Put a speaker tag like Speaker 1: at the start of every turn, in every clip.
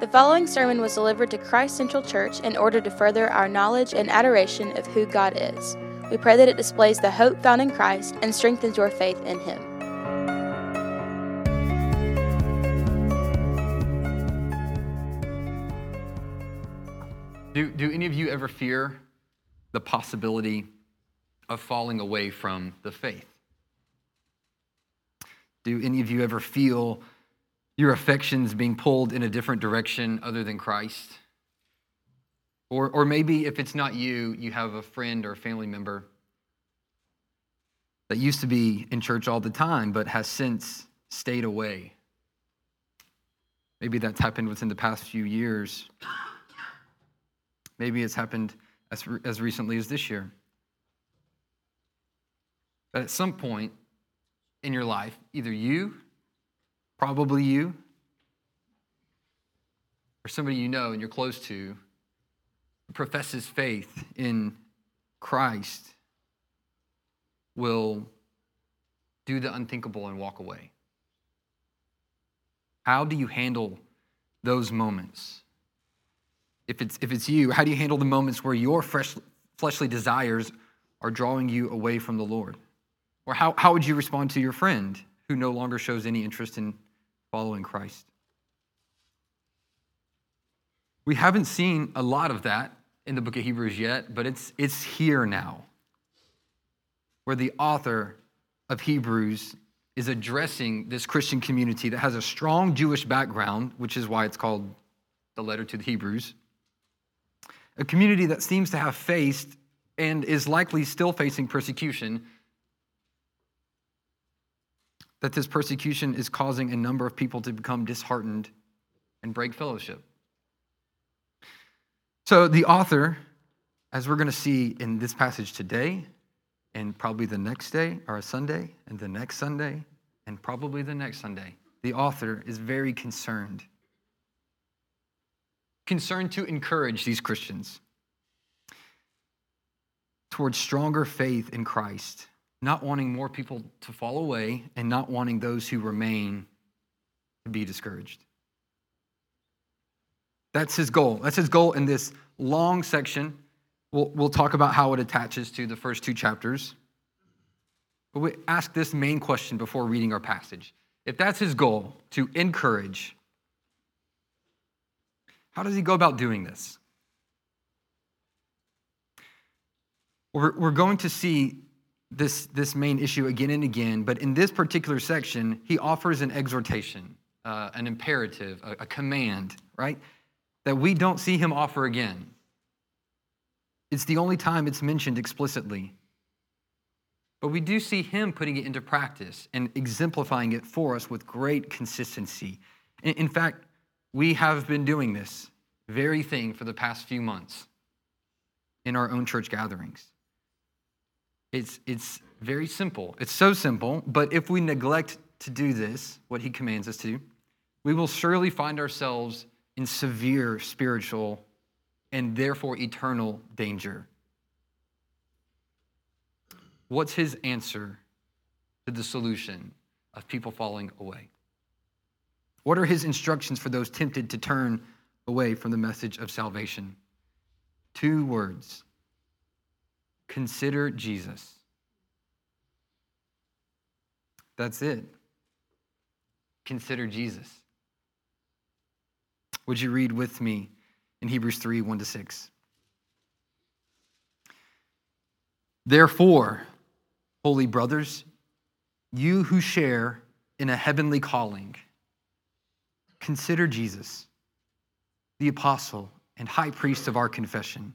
Speaker 1: The following sermon was delivered to Christ Central Church in order to further our knowledge and adoration of who God is. We pray that it displays the hope found in Christ and strengthens your faith in Him.
Speaker 2: Do, do any of you ever fear the possibility of falling away from the faith? Do any of you ever feel your affections being pulled in a different direction other than Christ? Or, or maybe if it's not you, you have a friend or a family member that used to be in church all the time but has since stayed away. Maybe that's happened within the past few years. Maybe it's happened as, as recently as this year. But at some point in your life, either you, probably you, or somebody you know and you're close to professes faith in Christ will do the unthinkable and walk away. How do you handle those moments? If it's, if it's you, how do you handle the moments where your fresh, fleshly desires are drawing you away from the Lord? Or how, how would you respond to your friend who no longer shows any interest in following Christ? We haven't seen a lot of that in the book of Hebrews yet, but it's, it's here now, where the author of Hebrews is addressing this Christian community that has a strong Jewish background, which is why it's called the letter to the Hebrews. A community that seems to have faced and is likely still facing persecution. That this persecution is causing a number of people to become disheartened and break fellowship. So, the author, as we're going to see in this passage today, and probably the next day, or a Sunday, and the next Sunday, and probably the next Sunday, the author is very concerned. Concerned to encourage these Christians towards stronger faith in Christ, not wanting more people to fall away, and not wanting those who remain to be discouraged. That's his goal. That's his goal in this long section. We'll, we'll talk about how it attaches to the first two chapters. But we ask this main question before reading our passage. If that's his goal, to encourage, how does he go about doing this? We're, we're going to see this, this main issue again and again, but in this particular section, he offers an exhortation, uh, an imperative, a, a command, right? that we don't see him offer again. It's the only time it's mentioned explicitly. But we do see him putting it into practice and exemplifying it for us with great consistency. In fact, we have been doing this very thing for the past few months in our own church gatherings. It's, it's very simple. It's so simple, but if we neglect to do this, what he commands us to, we will surely find ourselves in severe spiritual and therefore eternal danger. What's his answer to the solution of people falling away? What are his instructions for those tempted to turn away from the message of salvation? Two words consider Jesus. That's it. Consider Jesus. Would you read with me in Hebrews 3 1 to 6? Therefore, holy brothers, you who share in a heavenly calling, consider Jesus, the apostle and high priest of our confession,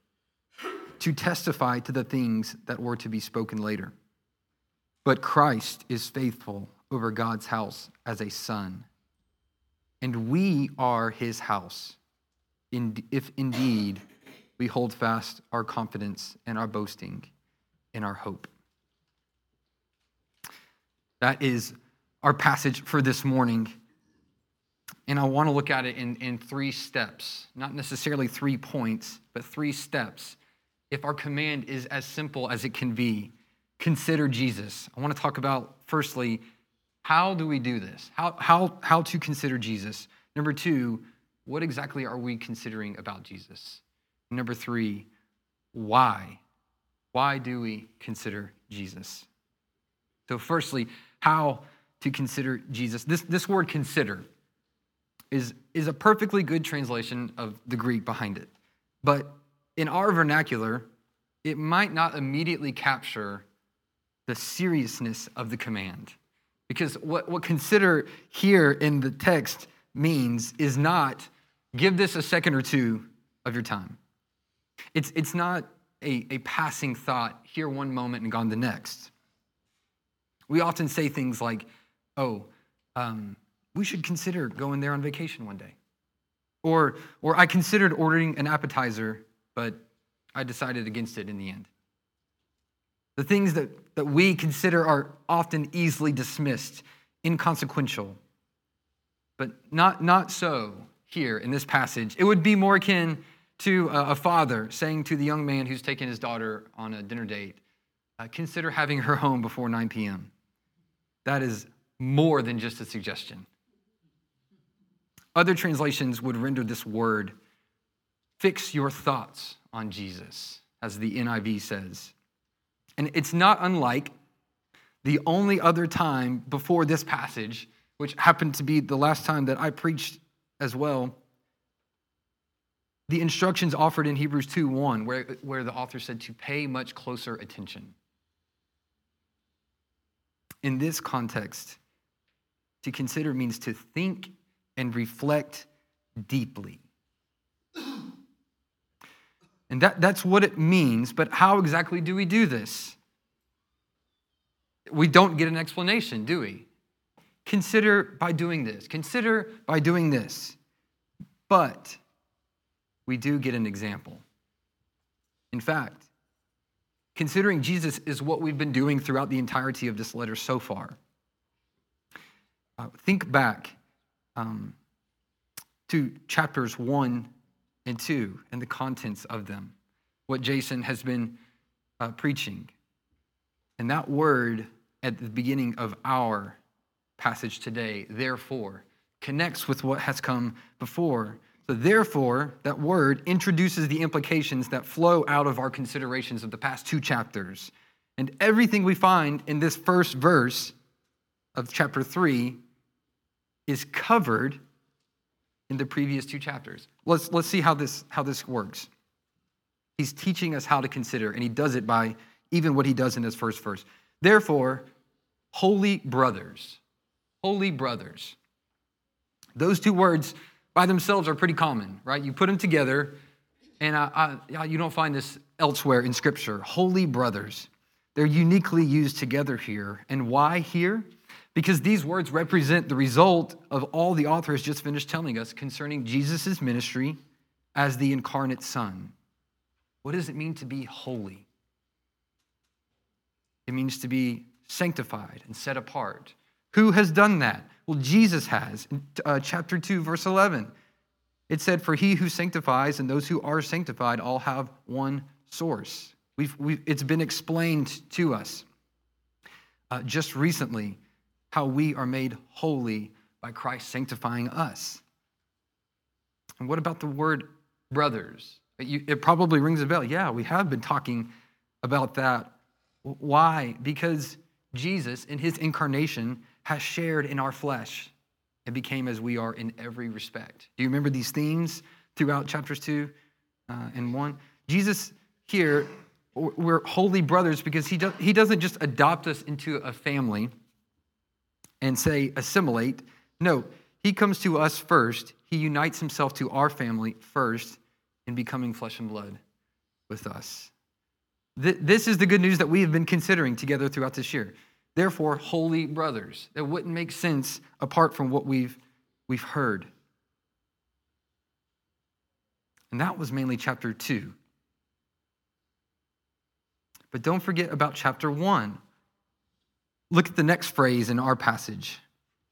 Speaker 2: to testify to the things that were to be spoken later. But Christ is faithful over God's house as a son and we are his house, if indeed we hold fast our confidence and our boasting in our hope. That is our passage for this morning. And I want to look at it in, in three steps, not necessarily three points, but three steps. If our command is as simple as it can be, consider Jesus. I want to talk about, firstly, how do we do this? How, how, how to consider Jesus. Number two, what exactly are we considering about Jesus? Number three, why? Why do we consider Jesus? So, firstly, how to consider Jesus. This, this word consider is, is a perfectly good translation of the Greek behind it. But in our vernacular, it might not immediately capture the seriousness of the command. Because what, what consider here in the text means is not give this a second or two of your time. It's, it's not a, a passing thought here one moment and gone the next. We often say things like, oh, um, we should consider going there on vacation one day. Or, or I considered ordering an appetizer, but I decided against it in the end. The things that, that we consider are often easily dismissed, inconsequential, but not, not so here in this passage. It would be more akin to a, a father saying to the young man who's taken his daughter on a dinner date, uh, consider having her home before 9 p.m. That is more than just a suggestion. Other translations would render this word fix your thoughts on Jesus, as the NIV says. And it's not unlike the only other time before this passage, which happened to be the last time that I preached as well, the instructions offered in Hebrews 2 1, where, where the author said to pay much closer attention. In this context, to consider means to think and reflect deeply. And that, that's what it means, but how exactly do we do this? We don't get an explanation, do we? Consider by doing this, consider by doing this. But we do get an example. In fact, considering Jesus is what we've been doing throughout the entirety of this letter so far. Uh, think back um, to chapters one and two and the contents of them, what Jason has been uh, preaching. And that word at the beginning of our passage today, therefore, connects with what has come before. So, therefore, that word introduces the implications that flow out of our considerations of the past two chapters. And everything we find in this first verse of chapter 3 is covered in the previous two chapters. Let's, let's see how this, how this works. He's teaching us how to consider, and he does it by even what he does in his first verse. Therefore, holy brothers, holy brothers. Those two words by themselves are pretty common, right? You put them together, and I, I, you don't find this elsewhere in Scripture. Holy brothers. They're uniquely used together here. And why here? Because these words represent the result of all the author has just finished telling us concerning Jesus' ministry as the incarnate Son. What does it mean to be holy? It means to be sanctified and set apart. Who has done that? Well, Jesus has. In uh, chapter 2, verse 11, it said, For he who sanctifies and those who are sanctified all have one source. We've, we've, it's been explained to us. Uh, just recently, how we are made holy by Christ sanctifying us. And what about the word brothers? It probably rings a bell. Yeah, we have been talking about that. Why? Because Jesus, in his incarnation, has shared in our flesh and became as we are in every respect. Do you remember these themes throughout chapters 2 uh, and 1? Jesus here, we're holy brothers because he, do, he doesn't just adopt us into a family and say assimilate. No, he comes to us first. He unites himself to our family first in becoming flesh and blood with us. This is the good news that we have been considering together throughout this year. Therefore, holy brothers. That wouldn't make sense apart from what we've, we've heard. And that was mainly chapter two. But don't forget about chapter one. Look at the next phrase in our passage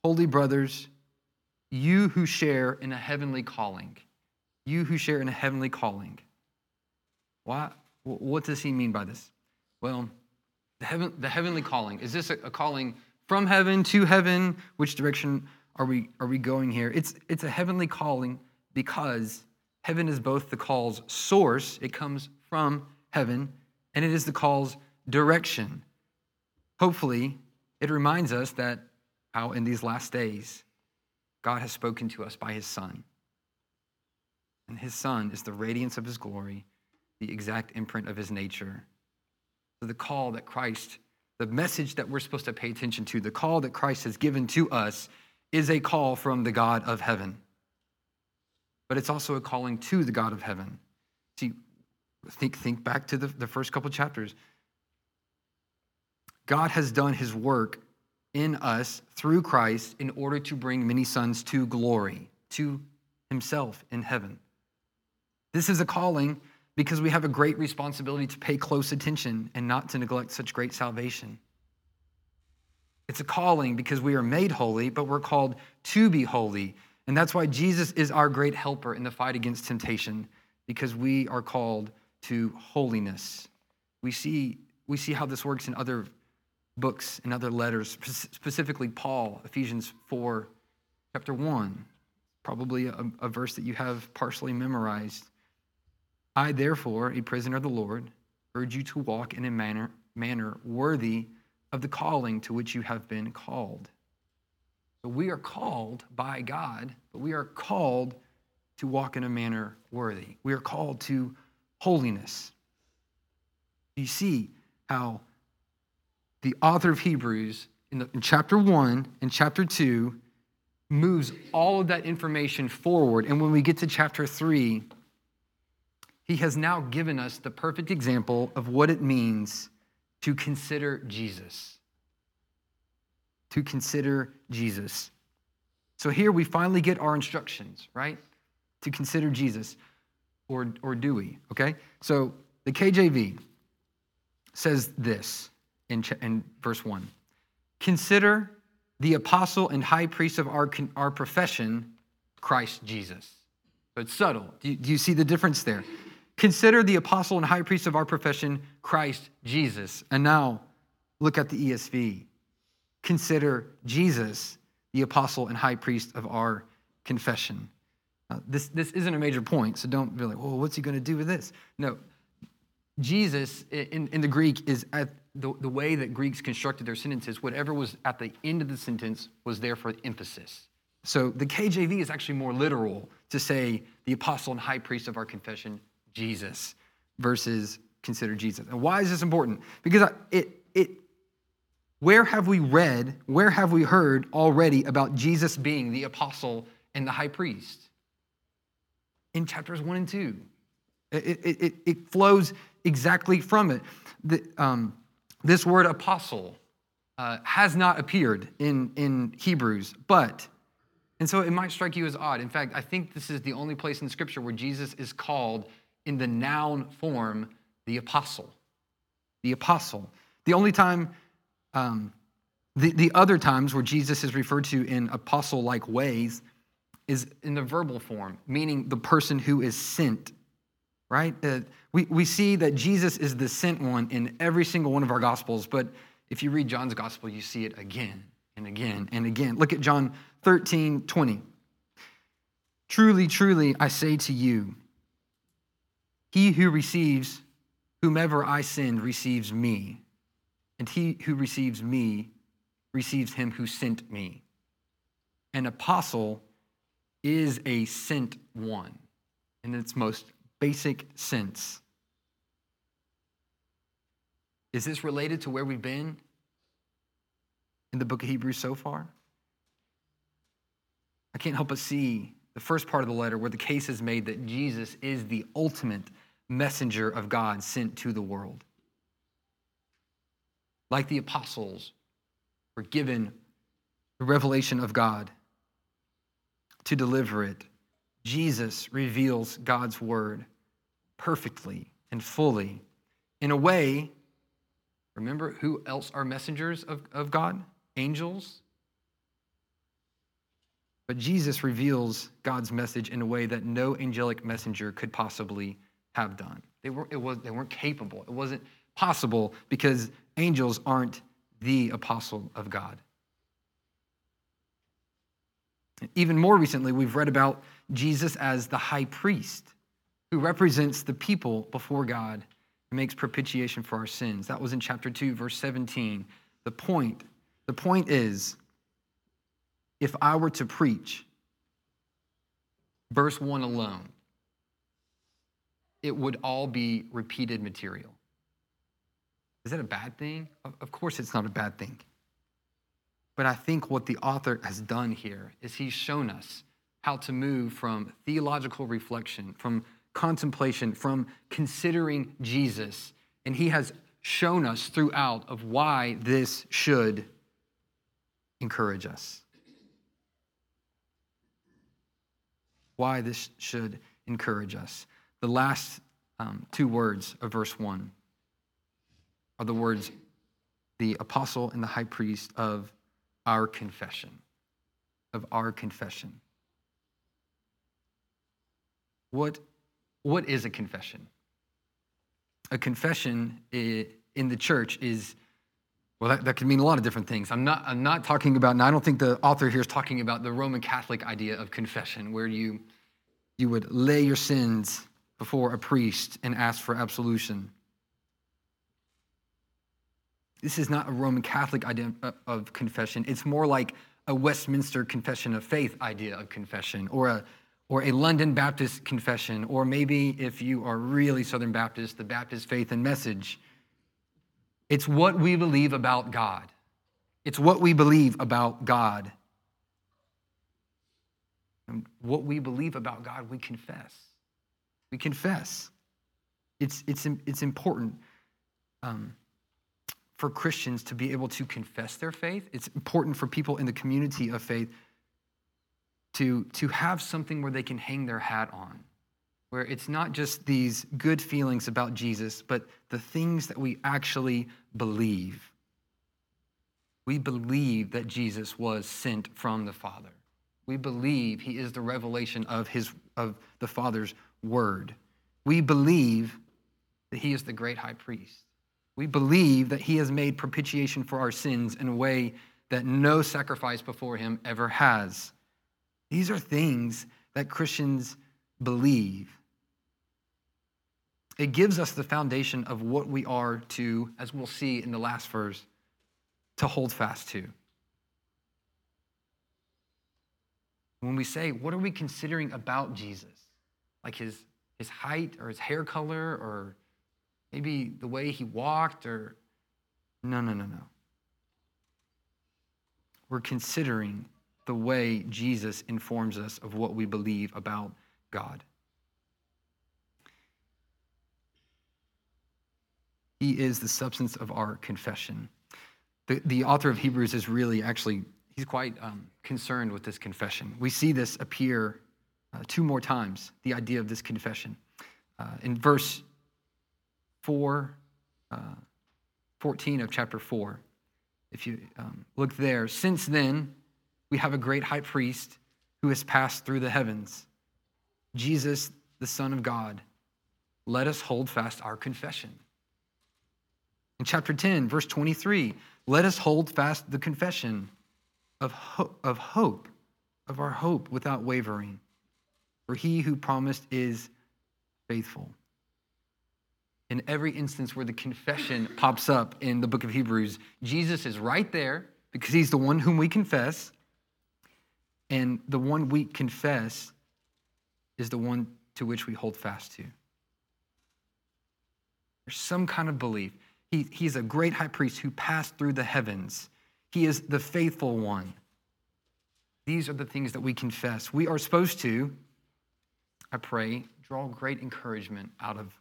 Speaker 2: Holy brothers, you who share in a heavenly calling. You who share in a heavenly calling. Why, what does he mean by this? Well, the, heaven, the heavenly calling. Is this a, a calling from heaven to heaven? Which direction are we, are we going here? It's, it's a heavenly calling because heaven is both the call's source, it comes from heaven, and it is the call's direction. Hopefully, it reminds us that how in these last days, God has spoken to us by his Son. And his Son is the radiance of his glory, the exact imprint of his nature. So the call that Christ, the message that we're supposed to pay attention to, the call that Christ has given to us is a call from the God of heaven. But it's also a calling to the God of heaven. See, think, think back to the, the first couple chapters. God has done his work in us through Christ in order to bring many sons to glory, to himself in heaven. This is a calling because we have a great responsibility to pay close attention and not to neglect such great salvation. It's a calling because we are made holy, but we're called to be holy. And that's why Jesus is our great helper in the fight against temptation, because we are called to holiness. We see, we see how this works in other books and other letters, specifically Paul, Ephesians 4, chapter 1, probably a, a, verse that you have partially memorized. I, therefore, a prisoner of the Lord, urge you to walk in a manner, manner worthy of the calling to which you have been called. So we are called by God, but we are called to walk in a manner worthy. We are called to holiness. You see how the author of Hebrews in, the, in chapter 1 and chapter 2 moves all of that information forward. And when we get to chapter 3, he has now given us the perfect example of what it means to consider Jesus. To consider Jesus. So here we finally get our instructions, right? To consider Jesus. Or, or do we? Okay? So the KJV says this in, in verse 1. Consider the apostle and high priest of our, our profession, Christ Jesus. So it's subtle. Do you, do you see the difference there? Consider the apostle and high priest of our profession, Christ Jesus. And now look at the ESV. Consider Jesus, the apostle and high priest of our confession. This, this isn't a major point, so don't be like, well, what's he going to do with this? No. Jesus in, in the Greek is at the, the way that Greeks constructed their sentences, whatever was at the end of the sentence was there for emphasis. So the KJV is actually more literal to say the apostle and high priest of our confession, Jesus, versus consider Jesus. And why is this important? Because it, it, where have we read, where have we heard already about Jesus being the apostle and the high priest? In chapters one and two. It, it, it, it flows exactly from it. The, um, this word apostle uh, has not appeared in, in Hebrews, but, and so it might strike you as odd. In fact, I think this is the only place in Scripture where Jesus is called in the noun form the apostle. The apostle. The only time, um, the, the other times where Jesus is referred to in apostle like ways is in the verbal form, meaning the person who is sent right? Uh, we, we see that Jesus is the sent one in every single one of our gospels, but if you read John's gospel, you see it again and again and again. Look at John 13, 20. Truly, truly, I say to you, he who receives whomever I send receives me, and he who receives me receives him who sent me. An apostle is a sent one in its most basic sense. Is this related to where we've been in the book of Hebrews so far? I can't help but see the first part of the letter where the case is made that Jesus is the ultimate messenger of God sent to the world. Like the apostles were given the revelation of God to deliver it Jesus reveals God's word perfectly and fully in a way. Remember who else are messengers of, of God? Angels. But Jesus reveals God's message in a way that no angelic messenger could possibly have done. They, weren't, it was, they weren't capable. It wasn't possible because angels aren't the apostle of God. Even more recently, we've read about Jesus as the high priest who represents the people before God and makes propitiation for our sins. That was in chapter 2, verse 17. The point, the point is, if I were to preach verse 1 alone, it would all be repeated material. Is that a bad thing? Of course, it's not a bad thing. But I think what the author has done here is he's shown us how to move from theological reflection, from contemplation, from considering Jesus. And he has shown us throughout of why this should encourage us. Why this should encourage us. The last um, two words of verse 1 are the words, the apostle and the high priest of our confession, of our confession. What, what is a confession? A confession in the church is, well, that, that can mean a lot of different things. I'm not, I'm not talking about, and I don't think the author here is talking about the Roman Catholic idea of confession, where you, you would lay your sins before a priest and ask for absolution. This is not a Roman Catholic idea uh, of confession. It's more like a Westminster Confession of Faith idea of confession, or a, or a London Baptist confession, or maybe if you are really Southern Baptist, the Baptist Faith and Message. It's what we believe about God. It's what we believe about God. And what we believe about God, we confess. We confess. It's, it's, it's important. Um, for Christians to be able to confess their faith. It's important for people in the community of faith to, to have something where they can hang their hat on, where it's not just these good feelings about Jesus, but the things that we actually believe. We believe that Jesus was sent from the Father. We believe he is the revelation of, his, of the Father's word. We believe that he is the great high priest. We believe that he has made propitiation for our sins in a way that no sacrifice before him ever has. These are things that Christians believe. It gives us the foundation of what we are to, as we'll see in the last verse, to hold fast to. When we say, what are we considering about Jesus? Like his, his height or his hair color or maybe the way he walked or. No, no, no, no. We're considering the way Jesus informs us of what we believe about God. He is the substance of our confession. The, the author of Hebrews is really actually, he's quite um, concerned with this confession. We see this appear uh, two more times, the idea of this confession. Uh, in verse 4, uh, 14 of chapter 4. If you um, look there, since then, we have a great high priest who has passed through the heavens, Jesus, the Son of God. Let us hold fast our confession. In chapter 10, verse 23, let us hold fast the confession of, ho- of hope, of our hope without wavering. For he who promised is faithful in every instance where the confession pops up in the book of Hebrews, Jesus is right there because he's the one whom we confess. And the one we confess is the one to which we hold fast to. There's some kind of belief. He, he's a great high priest who passed through the heavens, he is the faithful one. These are the things that we confess. We are supposed to, I pray, draw great encouragement out of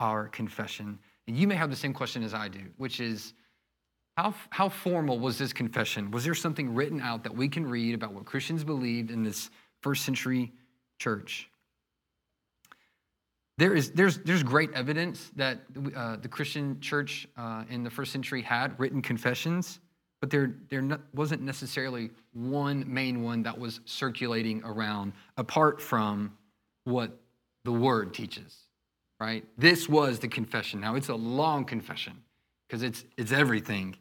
Speaker 2: our confession. And you may have the same question as I do, which is how, how formal was this confession? Was there something written out that we can read about what Christians believed in this first century church. There is, there's, there's great evidence that uh, the Christian church uh, in the first century had written confessions, but there, there wasn't necessarily one main one that was circulating around apart from what the word teaches, right? This was the confession. Now, it's a long confession because it's, it's everything.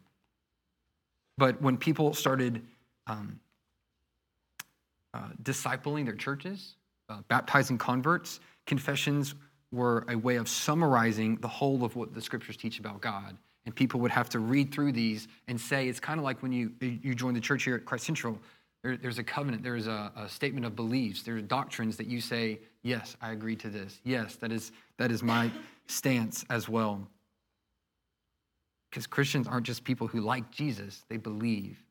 Speaker 2: But when people started um, uh, discipling their churches, uh, baptizing converts, confessions were a way of summarizing the whole of what the scriptures teach about God. And people would have to read through these and say, it's kind of like when you, you join the church here at Christ Central, there, there's a covenant, there's a, a, statement of beliefs, there's doctrines that you say, yes, I agree to this. Yes, that is, that is my stance as well. Because Christians aren't just people who like Jesus, they believe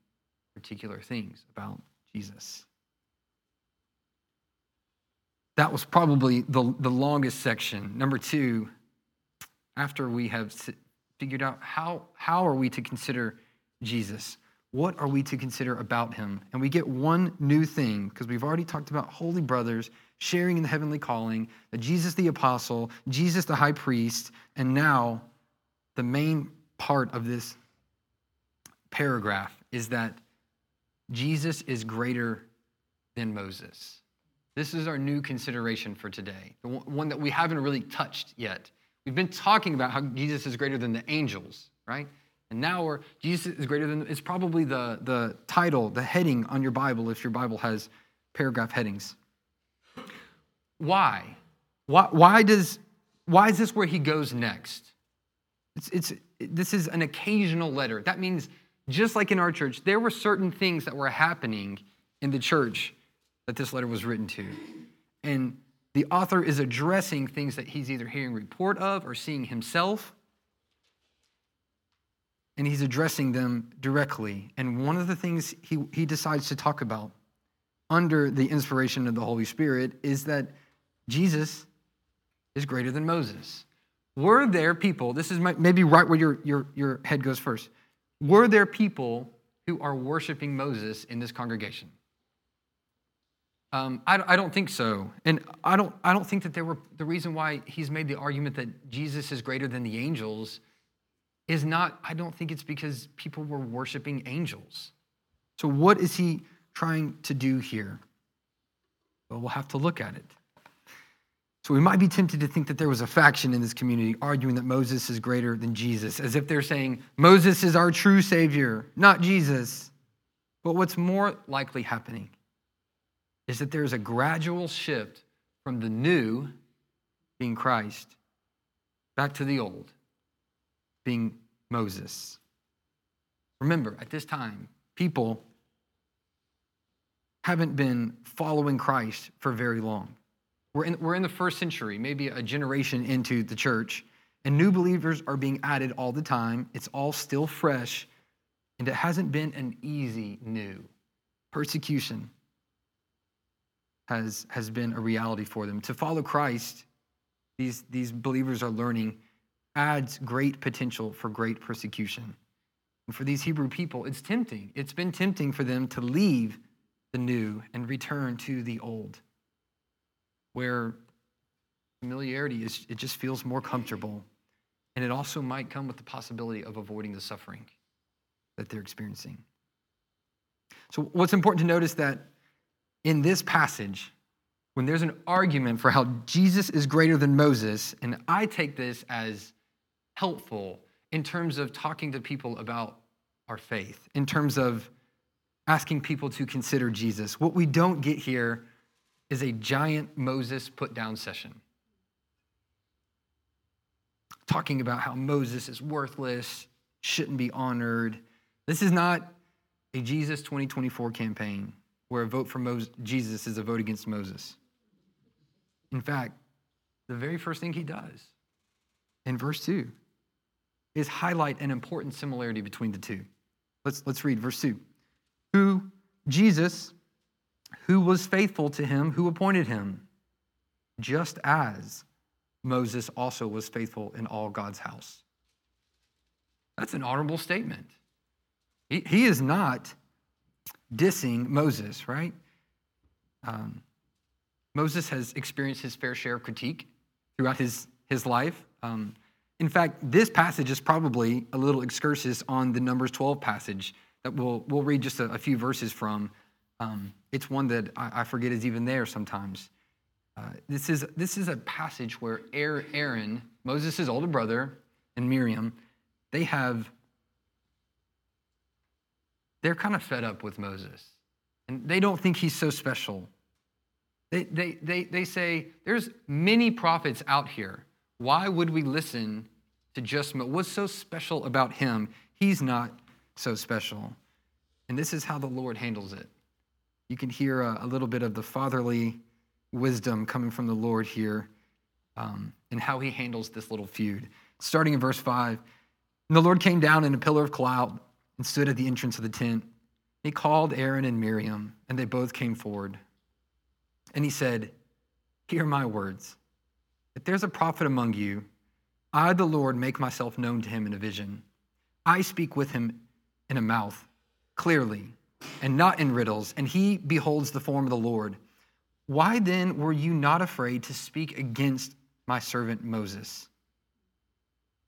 Speaker 2: particular things about Jesus. That was probably the, the longest section. Number two, after we have figured out how, how are we to consider Jesus, what are we to consider about him? And we get one new thing because we've already talked about holy brothers sharing in the heavenly calling, that Jesus the apostle, Jesus the high priest, and now the main part of this paragraph is that Jesus is greater than Moses. This is our new consideration for today, the one that we haven't really touched yet. We've been talking about how Jesus is greater than the angels, right? And now we're, Jesus is greater than, it's probably the, the title, the heading on your Bible, if your Bible has paragraph headings. Why? Why, why, does, why is this where he goes next? It's, it's, this is an occasional letter. That means, just like in our church, there were certain things that were happening in the church that this letter was written to. And the author is addressing things that he's either hearing report of or seeing himself. And he's addressing them directly. And one of the things he, he decides to talk about under the inspiration of the Holy Spirit is that Jesus is greater than Moses. Were there people, this is maybe right where your, your, your head goes first, were there people who are worshiping Moses in this congregation? Um, I, I, don't think so. And I don't, I don't think that there were, the reason why he's made the argument that Jesus is greater than the angels is not, I don't think it's because people were worshiping angels. So, what is he trying to do here? Well, we'll have to look at it. So, we might be tempted to think that there was a faction in this community arguing that Moses is greater than Jesus, as if they're saying, Moses is our true Savior, not Jesus. But what's more likely happening is that there's a gradual shift from the new, being Christ, back to the old, being Moses. Remember, at this time, people haven't been following Christ for very long. We're in, we're in the first century, maybe a generation into the church, and new believers are being added all the time. It's all still fresh, and it hasn't been an easy new. Persecution, has, has been a reality for them. To follow Christ, these, these believers are learning, adds great potential for great persecution. And for these Hebrew people, it's tempting. It's been tempting for them to leave the new and return to the old, where familiarity is, it just feels more comfortable. And it also might come with the possibility of avoiding the suffering that they're experiencing. So, what's important to notice that in this passage, when there's an argument for how Jesus is greater than Moses, and I take this as helpful in terms of talking to people about our faith, in terms of asking people to consider Jesus. What we don't get here is a giant Moses put down session. Talking about how Moses is worthless, shouldn't be honored. This is not a Jesus 2024 campaign where a vote for Jesus is a vote against Moses. In fact, the very first thing he does in verse 2 is highlight an important similarity between the two. Let's, let's read verse 2. Who, Jesus, who was faithful to him who appointed him, just as Moses also was faithful in all God's house. That's an honorable statement. He, he is not dissing Moses, right? Um, Moses has experienced his fair share of critique throughout his, his life. Um, in fact, this passage is probably a little excursus on the Numbers 12 passage that we'll, we'll read just a, a few verses from. Um, it's one that I, I, forget is even there sometimes. Uh, this, is, this is a passage where Aaron, Moses' older brother, and Miriam, they have, they're kind of fed up with Moses. And they don't think he's so special. They, they, they, they say, there's many prophets out here. Why would we listen to just What's so special about him? He's not so special. And this is how the Lord handles it. You can hear a, a little bit of the fatherly wisdom coming from the Lord here um, and how he handles this little feud. Starting in verse 5 And the Lord came down in a pillar of cloud and stood at the entrance of the tent. He called Aaron and Miriam, and they both came forward. And he said, Hear my words. If there's a prophet among you, I, the Lord, make myself known to him in a vision. I speak with him in a mouth, clearly, and not in riddles, and he beholds the form of the Lord. Why then were you not afraid to speak against my servant Moses?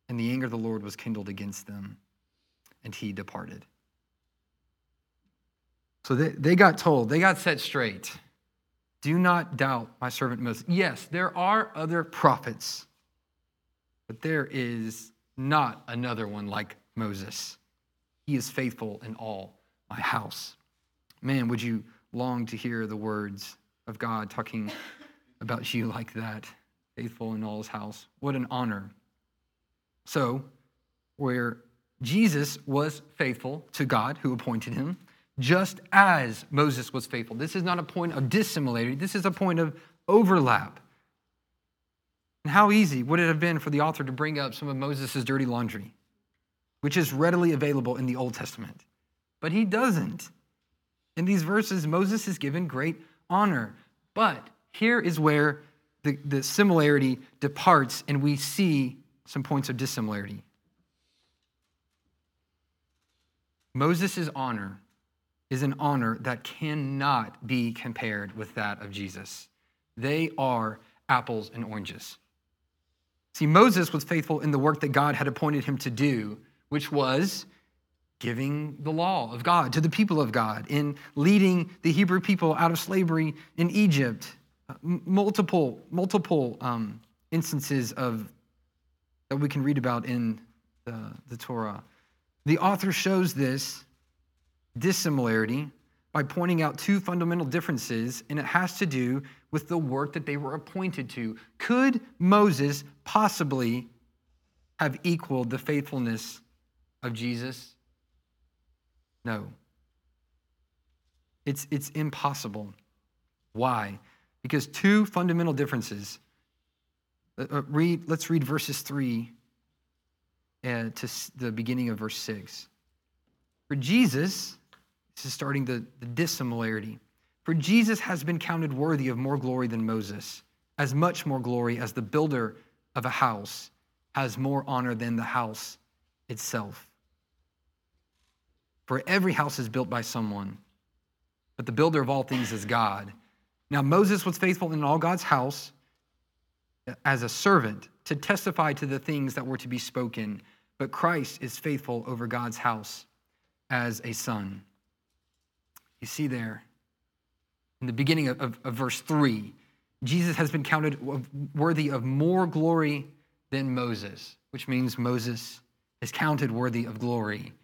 Speaker 2: And the anger of the Lord was kindled against them, and he departed. So they, they got told, they got set straight. Do not doubt my servant Moses. Yes, there are other prophets, but there is not another one like Moses. He is faithful in all my house. Man, would you long to hear the words of God talking about you like that, faithful in all his house? What an honor. So, where Jesus was faithful to God who appointed him, just as Moses was faithful. This is not a point of dissimilarity, this is a point of overlap. And how easy would it have been for the author to bring up some of Moses' dirty laundry, which is readily available in the Old Testament? But he doesn't. In these verses, Moses is given great honor. But here is where the, the similarity departs, and we see some points of dissimilarity. Moses' honor is an honor that cannot be compared with that of Jesus. They are apples and oranges. See, Moses was faithful in the work that God had appointed him to do, which was giving the law of God to the people of God, in leading the Hebrew people out of slavery in Egypt. Uh, multiple, multiple um, instances of that we can read about in the, the Torah. The author shows this dissimilarity by pointing out two fundamental differences, and it has to do with the work that they were appointed to. Could Moses possibly have equaled the faithfulness of Jesus? No. It's, it's impossible. Why? Because two fundamental differences. Uh, uh read, let's read verses 3 uh, to the beginning of verse 6. For Jesus, this is starting the, the dissimilarity. For Jesus has been counted worthy of more glory than Moses, as much more glory as the builder of a house has more honor than the house itself. For every house is built by someone, but the builder of all things is God. Now, Moses was faithful in all God's house as a servant to testify to the things that were to be spoken, but Christ is faithful over God's house as a son. You see there in the beginning of, of, of verse 3, Jesus has been counted worthy of more glory than Moses, which means Moses is counted worthy of glory.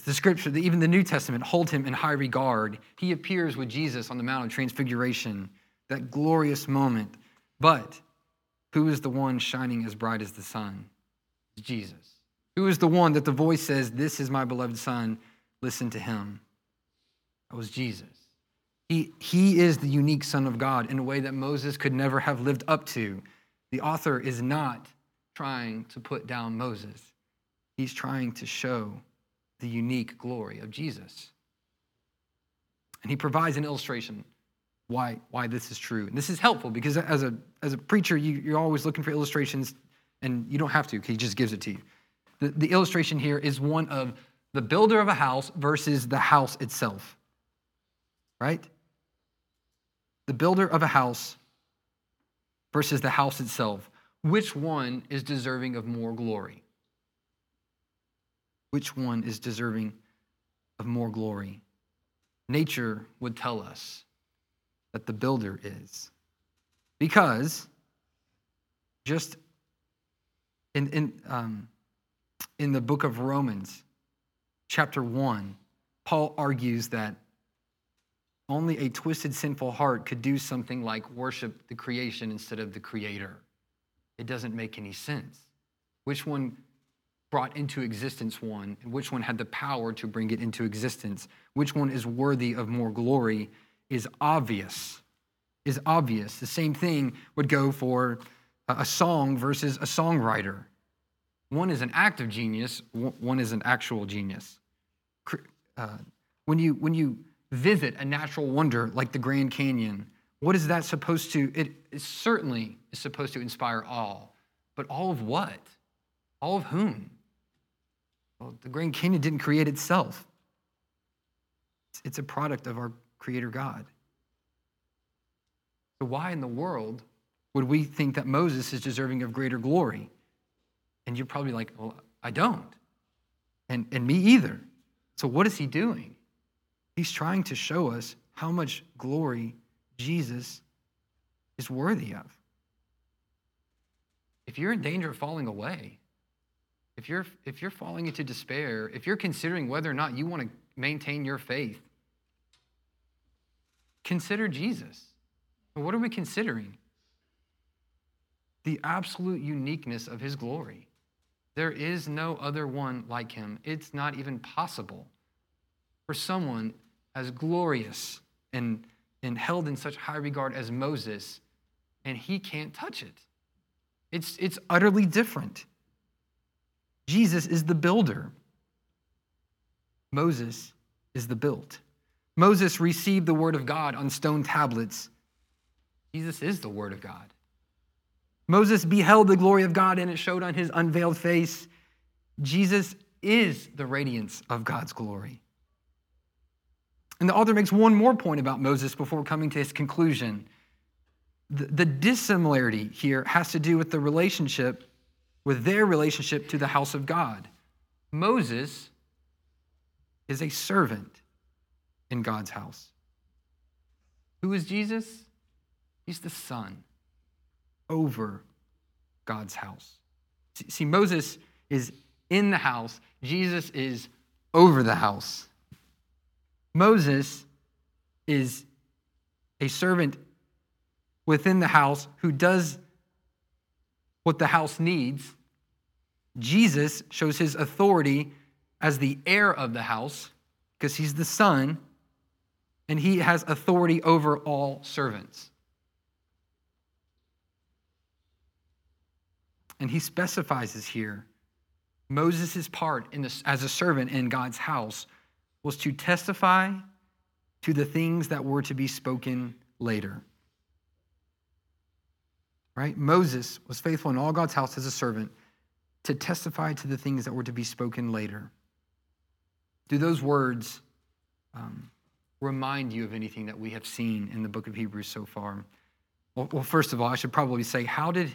Speaker 2: The scripture, even the New Testament, hold him in high regard. He appears with Jesus on the Mount of Transfiguration, that glorious moment. But who is the one shining as bright as the sun? It's Jesus. Who is the one that the voice says, This is my beloved Son, listen to him? That was Jesus. He, he is the unique Son of God in a way that Moses could never have lived up to. The author is not trying to put down Moses, he's trying to show the unique glory of Jesus. And he provides an illustration why, why this is true. And this is helpful because as a, as a preacher, you, you're always looking for illustrations, and you don't have to, he just gives it to you. The, the illustration here is one of the builder of a house versus the house itself right? the builder of a house versus the house itself, which one is deserving of more glory? Which one is deserving of more glory? Nature would tell us that the builder is. Because just in, in, um, in the book of Romans, chapter 1, Paul argues that only a twisted, sinful heart could do something like worship the creation instead of the creator. It doesn't make any sense. Which one brought into existence one, and which one had the power to bring it into existence? Which one is worthy of more glory is obvious. Is obvious. The same thing would go for a song versus a songwriter. One is an act of genius, one is an actual genius. Uh, when you, when you visit a natural wonder like the Grand Canyon, what is that supposed to? It, it certainly is supposed to inspire awe, but all of what? All of whom? Well, the Grand Canyon didn't create itself. It's a product of our Creator God. So, why in the world would we think that Moses is deserving of greater glory? And you're probably like, well, I don't. And, and me either. So, what is he doing? He's trying to show us how much glory Jesus is worthy of. If you're in danger of falling away, if you're, if you're falling into despair, if you're considering whether or not you want to maintain your faith, consider Jesus. What are we considering? The absolute uniqueness of his glory. There is no other one like him. It's not even possible for someone as glorious and, and held in such high regard as Moses, and he can't touch it. It's, it's utterly different. Jesus is the builder, Moses is the built. Moses received the word of God on stone tablets. Jesus is the word of God. Moses beheld the glory of God and it showed on his unveiled face. Jesus is the radiance of God's glory. And the author makes one more point about Moses before coming to his conclusion. The, the dissimilarity here has to do with the relationship, with their relationship to the house of God. Moses is a servant in God's house. Who is Jesus? He's the son over God's house. See, Moses is in the house, Jesus is over the house. Moses is a servant within the house who does what the house needs. Jesus shows his authority as the heir of the house because he's the son and he has authority over all servants. And he specifies here. Moses' part this, as a servant in God's house was to testify to the things that were to be spoken later. Right? Moses was faithful in all God's house as a servant to testify to the things that were to be spoken later. Do those words um, remind you of anything that we have seen in the book of Hebrews so far? Well, well, first of all, I should probably say, how did,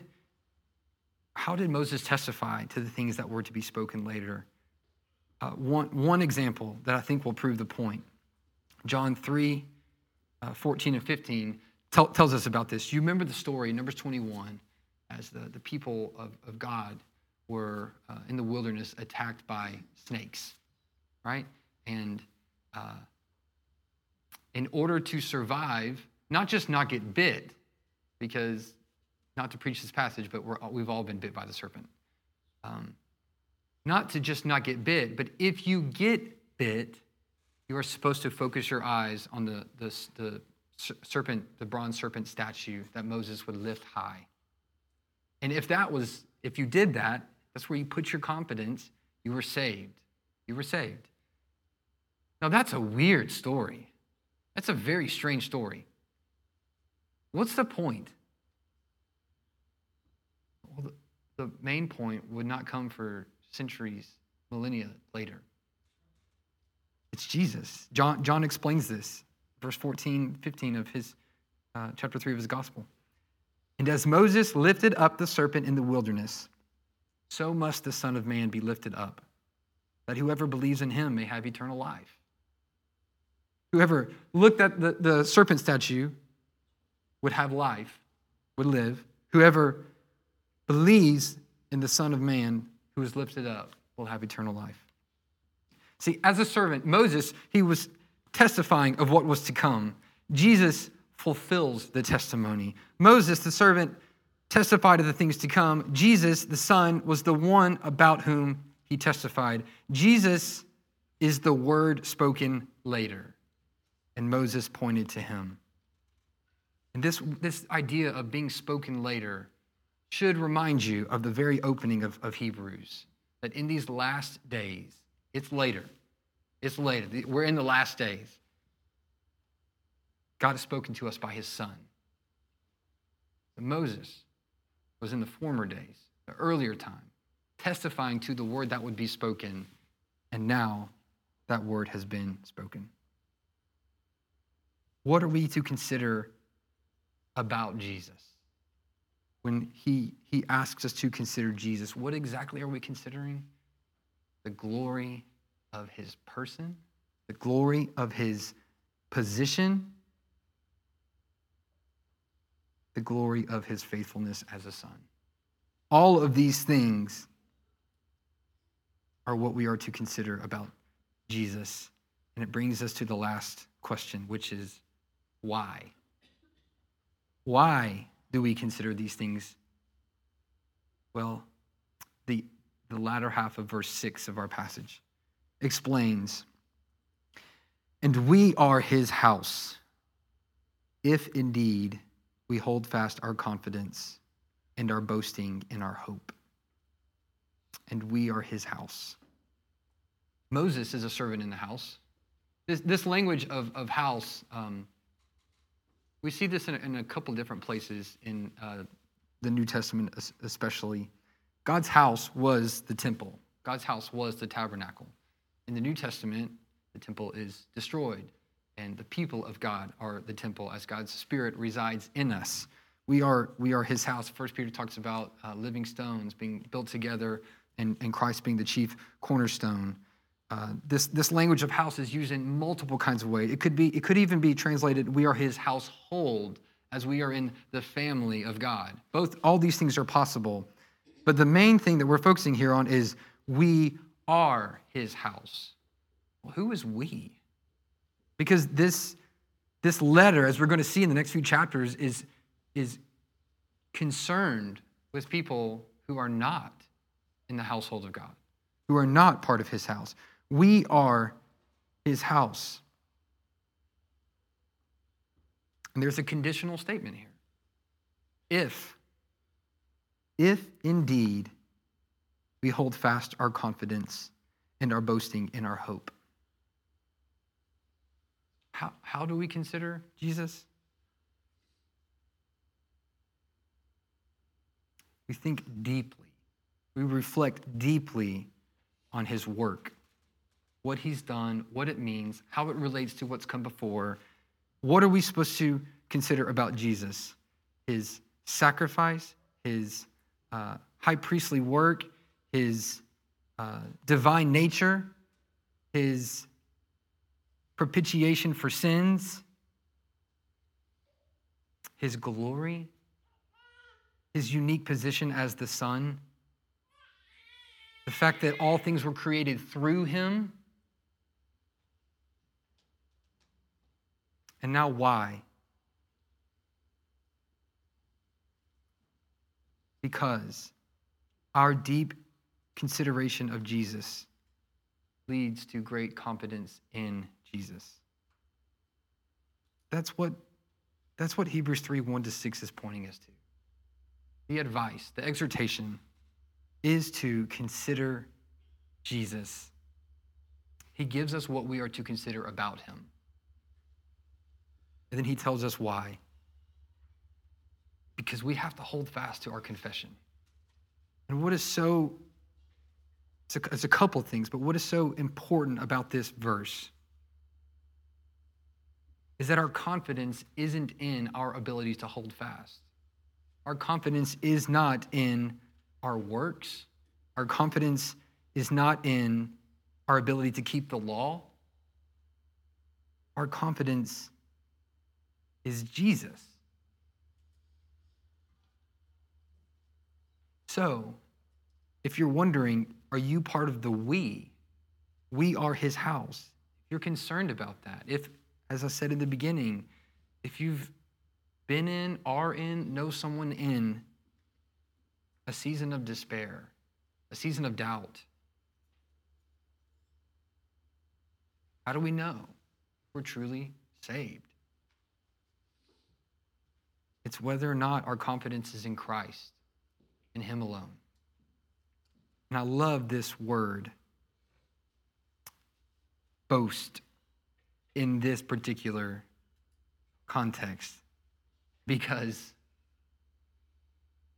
Speaker 2: how did Moses testify to the things that were to be spoken later? uh, one, one example that I think will prove the point. John 3 uh, 14 and 15 tell, tells us about this. You remember the story, Numbers 21, as the, the people of, of God were uh, in the wilderness attacked by snakes, right? And uh, in order to survive, not just not get bit, because not to preach this passage, but we have all been bit by the serpent. Um, not to just not get bit, but if you get bit, you are supposed to focus your eyes on the, the, the serpent, the bronze serpent statue that Moses would lift high. And if that was, if you did that, that's where you put your confidence, you were saved. You were saved. Now, that's a weird story. That's a very strange story. What's the point? Well, the, the main point would not come for centuries, millennia later. It's Jesus. John, John explains this, verse 14, 15 of his uh, chapter 3 of his gospel. And as Moses lifted up the serpent in the wilderness, so must the Son of Man be lifted up, that whoever believes in him may have eternal life. Whoever looked at the, the serpent statue would have life, would live. Whoever believes in the Son of Man who is lifted up will have eternal life. See, as a servant, Moses, he was testifying of what was to come. Jesus fulfills the testimony. Moses, the servant, testified of the things to come. Jesus, the Son, was the one about whom he testified. Jesus is the word spoken later, and Moses pointed to him. And this, this idea of being spoken later should remind you of the very opening of, of Hebrews, that in these last days, it's later. It's later. We're in the last days. God has spoken to us by his son. Moses was in the former days, the earlier time, testifying to the word that would be spoken, and now that word has been spoken. What are we to consider about Jesus? When he, he asks us to consider Jesus, what exactly are we considering? The glory of his person, the glory of his position, the glory of his faithfulness as a son. All of these things are what we are to consider about Jesus. And it brings us to the last question, which is why? Why do we consider these things? Well, the, the latter half of verse 6 of our passage explains And we are his house, if indeed we hold fast our confidence and our boasting in our hope. And we are his house. Moses is a servant in the house. This, this language of, of house, um, we see this in a, in a couple different places in uh, the New Testament, especially. God's house was the temple, God's house was the tabernacle. In the New Testament, the temple is destroyed and the people of God are the temple as God's Spirit resides in us. We are, we are his house. First Peter talks about uh, living stones being built together and, and Christ being the chief cornerstone. Uh, this, this language of house is used in multiple kinds of ways. It could, be, it could even be translated, we are his household, as we are in the family of God. Both, all these things are possible. But the main thing that we're focusing here on is we are his house. Well, who is we? Because this, this letter, as we're going to see in the next few chapters, is, is concerned with people who are not in the household of God, who are not part of his house. We are his house. And there's a conditional statement here. If, if indeed we hold fast our confidence and our boasting in our hope. How, how do we consider Jesus? We think deeply. We reflect deeply on his work, what he's done, what it means, how it relates to what's come before. What are we supposed to consider about Jesus? His sacrifice, his uh, high priestly work, his uh, divine nature, his propitiation for sins, his glory, his unique position as the Son, the fact that all things were created through him. And now, why? Because our deep consideration of Jesus leads to great confidence in Jesus. That's what, that's what Hebrews 3 1 to 6 is pointing us to. The advice, the exhortation is to consider Jesus. He gives us what we are to consider about him. And then he tells us why. Because we have to hold fast to our confession. And what is so, it's a, it's a couple things, but what is so important about this verse is that our confidence isn't in our ability to hold fast. Our confidence is not in our works. Our confidence is not in our ability to keep the law. Our confidence is Jesus. So, if you're wondering, are you part of the we? We are his house. If you're concerned about that, if, as I said in the beginning, if you've been in, are in, know someone in a season of despair, a season of doubt, how do we know we're truly saved? It's whether or not our confidence is in Christ, in Him alone. And I love this word, boast, in this particular context because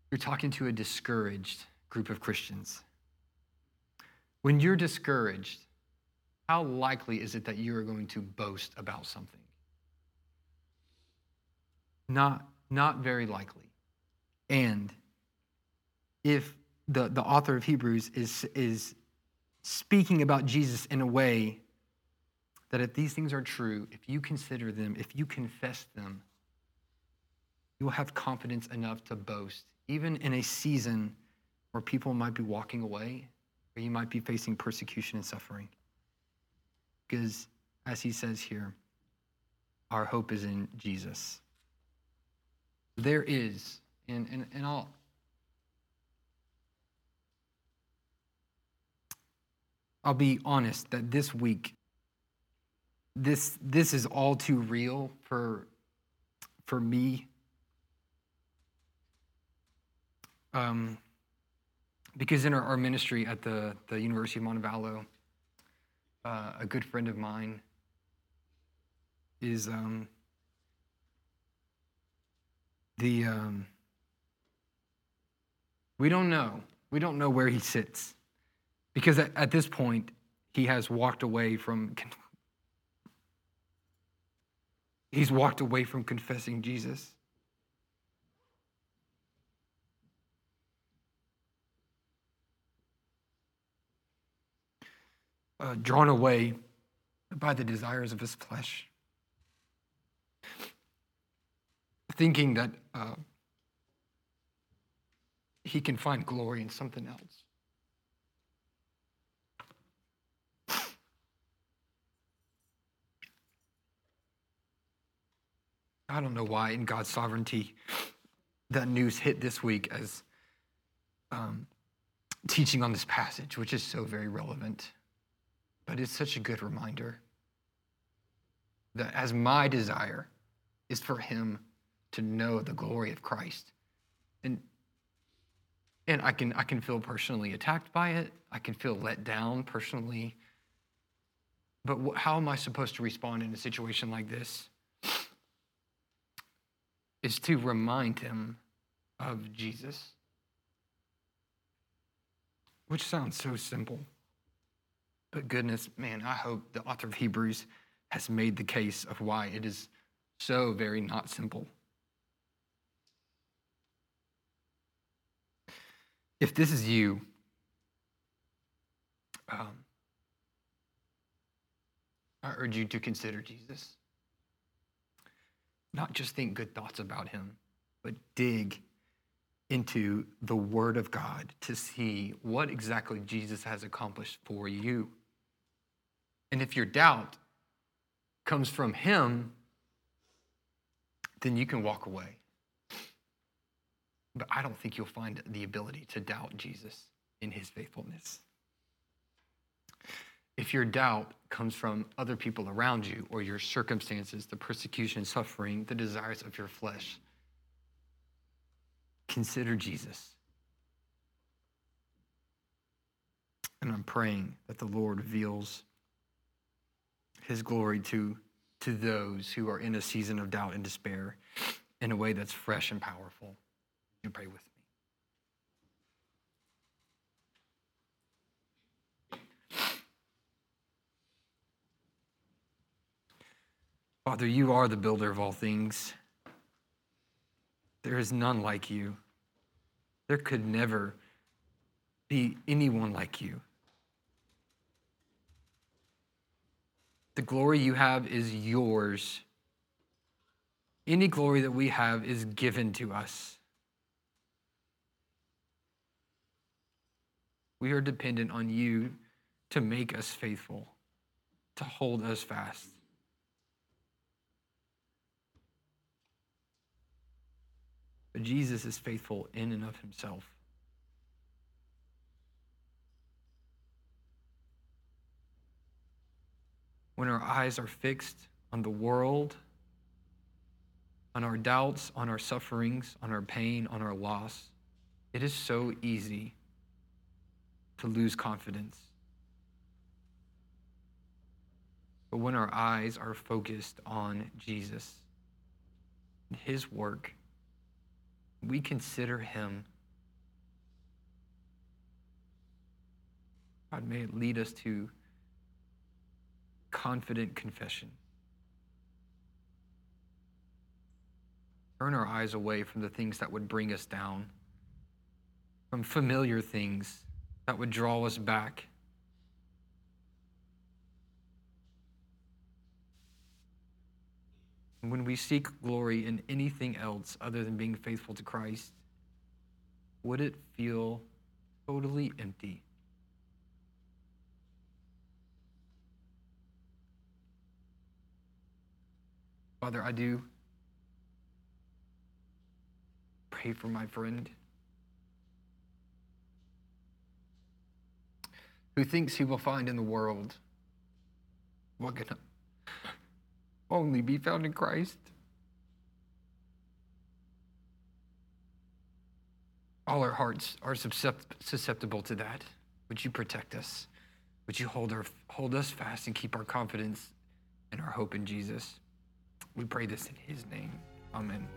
Speaker 2: you're talking to a discouraged group of Christians. When you're discouraged, how likely is it that you are going to boast about something? Not, not very likely. And if the, the author of Hebrews is, is speaking about Jesus in a way that if these things are true, if you consider them, if you confess them, you will have confidence enough to boast, even in a season where people might be walking away, or you might be facing persecution and suffering. Because, as he says here, our hope is in Jesus. There is, and, and, and I'll, I'll be honest that this week, this, this is all too real for, for me. Um, because in our, our, ministry at the, the University of Montevallo, uh, a good friend of mine is um, the, um, we don't know. We don't know where he sits. Because at, at this point, he has walked away from he's walked away from confessing Jesus. Uh, drawn away by the desires of his flesh, thinking that uh, he can find glory in something else. I don't know why, in God's sovereignty, that news hit this week as um, teaching on this passage, which is so very relevant. But it's such a good reminder that as my desire is for him to know the glory of Christ. And and I can I can feel personally attacked by it. I can feel let down personally. But how am I supposed to respond in a situation like this? Is to remind him of Jesus. Which sounds so simple. But goodness, man, I hope the author of Hebrews has made the case of why it is so very not simple. If this is you, um, I urge you to consider Jesus not just think good thoughts about him, but dig into the Word of God to see what exactly Jesus has accomplished for you. And if your doubt comes from Him, then you can walk away. But I don't think you'll find the ability to doubt Jesus in His faithfulness if your doubt comes from other people around you or your circumstances, the persecution, suffering, the desires of your flesh, consider Jesus. And I'm praying that the Lord reveals his glory to, to those who are in a season of doubt and despair in a way that's fresh and powerful. You pray with me. Father, you are the builder of all things. There is none like you. There could never be anyone like you. The glory you have is yours. Any glory that we have is given to us. We are dependent on you to make us faithful, to hold us fast. But Jesus is faithful in and of himself. When our eyes are fixed on the world, on our doubts, on our sufferings, on our pain, on our loss, it is so easy to lose confidence. But when our eyes are focused on Jesus and his work, we consider him. God, may it lead us to confident confession. Turn our eyes away from the things that would bring us down, from familiar things that would draw us back. When we seek glory in anything else other than being faithful to Christ, would it feel totally empty? Father, I do pray for my friend who thinks he will find in the world what can only be found in Christ. All our hearts are susceptible to that. Would you protect us? Would you hold, our, hold us fast and keep our confidence and our hope in Jesus? We pray this in his name. Amen.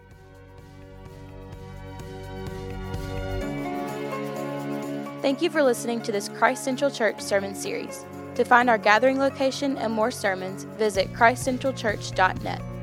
Speaker 1: Thank you for listening to this Christ Central Church sermon series. To find our gathering location and more sermons, visit christcentralchurch.net.